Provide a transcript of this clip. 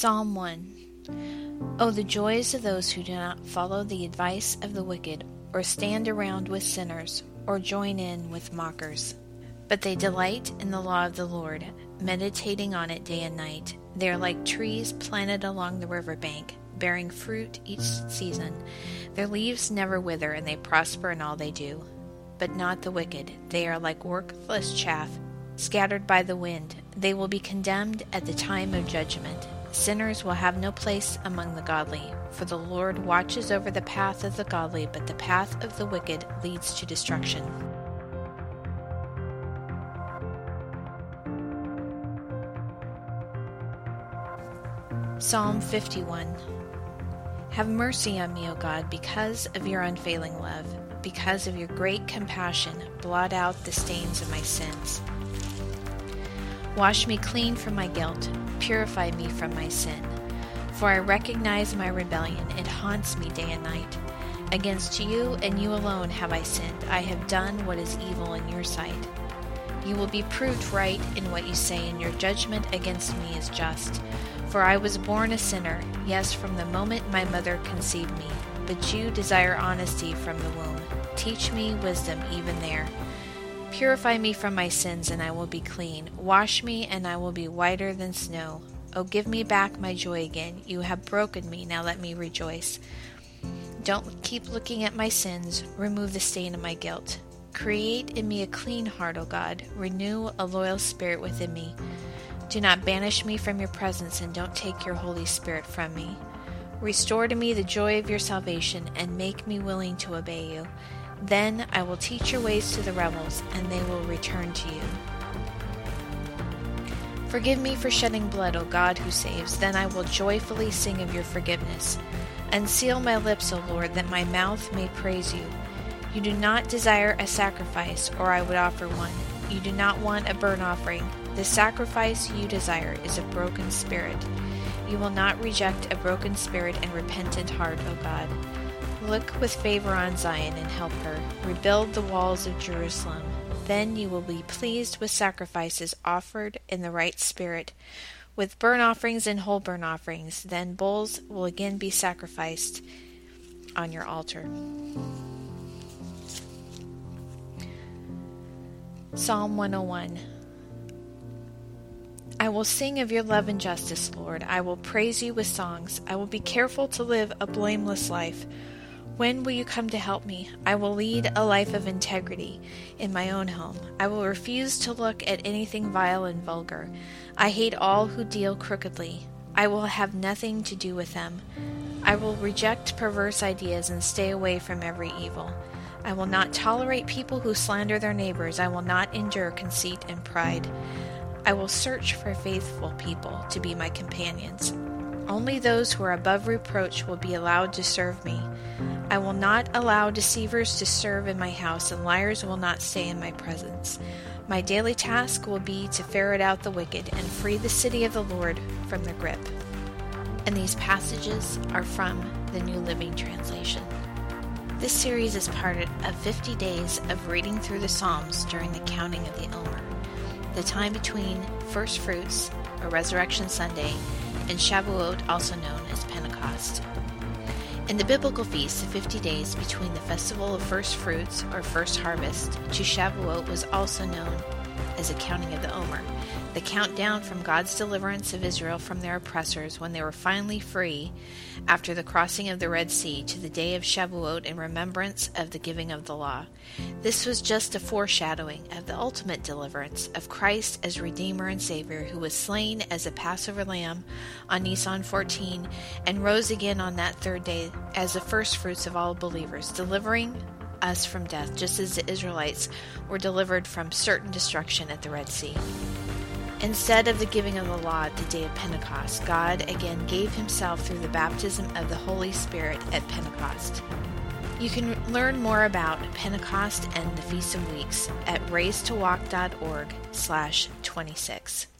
Psalm 1 Oh, the joys of those who do not follow the advice of the wicked, or stand around with sinners, or join in with mockers. But they delight in the law of the Lord, meditating on it day and night. They are like trees planted along the river bank, bearing fruit each season. Their leaves never wither, and they prosper in all they do. But not the wicked. They are like worthless chaff, scattered by the wind. They will be condemned at the time of judgment. Sinners will have no place among the godly, for the Lord watches over the path of the godly, but the path of the wicked leads to destruction. Psalm 51 Have mercy on me, O God, because of your unfailing love. Because of your great compassion, blot out the stains of my sins. Wash me clean from my guilt Purify me from my sin. For I recognize my rebellion, it haunts me day and night. Against you and you alone have I sinned. I have done what is evil in your sight. You will be proved right in what you say, and your judgment against me is just. For I was born a sinner, yes, from the moment my mother conceived me. But you desire honesty from the womb. Teach me wisdom even there. Purify me from my sins, and I will be clean. Wash me, and I will be whiter than snow. Oh, give me back my joy again. You have broken me, now let me rejoice. Don't keep looking at my sins. Remove the stain of my guilt. Create in me a clean heart, O God. Renew a loyal spirit within me. Do not banish me from your presence, and don't take your Holy Spirit from me. Restore to me the joy of your salvation, and make me willing to obey you. Then I will teach your ways to the rebels, and they will return to you. Forgive me for shedding blood, O God who saves. Then I will joyfully sing of your forgiveness. Unseal my lips, O Lord, that my mouth may praise you. You do not desire a sacrifice, or I would offer one. You do not want a burnt offering. The sacrifice you desire is a broken spirit. You will not reject a broken spirit and repentant heart, O God. Look with favor on Zion and help her. Rebuild the walls of Jerusalem. Then you will be pleased with sacrifices offered in the right spirit, with burnt offerings and whole burnt offerings. Then bulls will again be sacrificed on your altar. Psalm 101 I will sing of your love and justice, Lord. I will praise you with songs. I will be careful to live a blameless life. When will you come to help me? I will lead a life of integrity in my own home. I will refuse to look at anything vile and vulgar. I hate all who deal crookedly. I will have nothing to do with them. I will reject perverse ideas and stay away from every evil. I will not tolerate people who slander their neighbors. I will not endure conceit and pride. I will search for faithful people to be my companions. Only those who are above reproach will be allowed to serve me. I will not allow deceivers to serve in my house, and liars will not stay in my presence. My daily task will be to ferret out the wicked and free the city of the Lord from their grip. And these passages are from the New Living Translation. This series is part of 50 days of reading through the Psalms during the counting of the Omer, the time between First Fruits, or Resurrection Sunday, and Shavuot, also known as Pentecost. In the biblical feast, the 50 days between the festival of first fruits or first harvest to Shavuot was also known as a counting of the Omer, the countdown from God's deliverance of Israel from their oppressors when they were finally free after the crossing of the Red Sea to the day of Shavuot in remembrance of the giving of the law. This was just a foreshadowing of the ultimate deliverance of Christ as Redeemer and Savior, who was slain as a Passover lamb on Nisan 14 and rose again on that third day as the first fruits of all believers, delivering us from death, just as the Israelites were delivered from certain destruction at the Red Sea. Instead of the giving of the law at the day of Pentecost, God again gave himself through the baptism of the Holy Spirit at Pentecost. You can learn more about Pentecost and the Feast of Weeks at raisetowalk.org slash 26.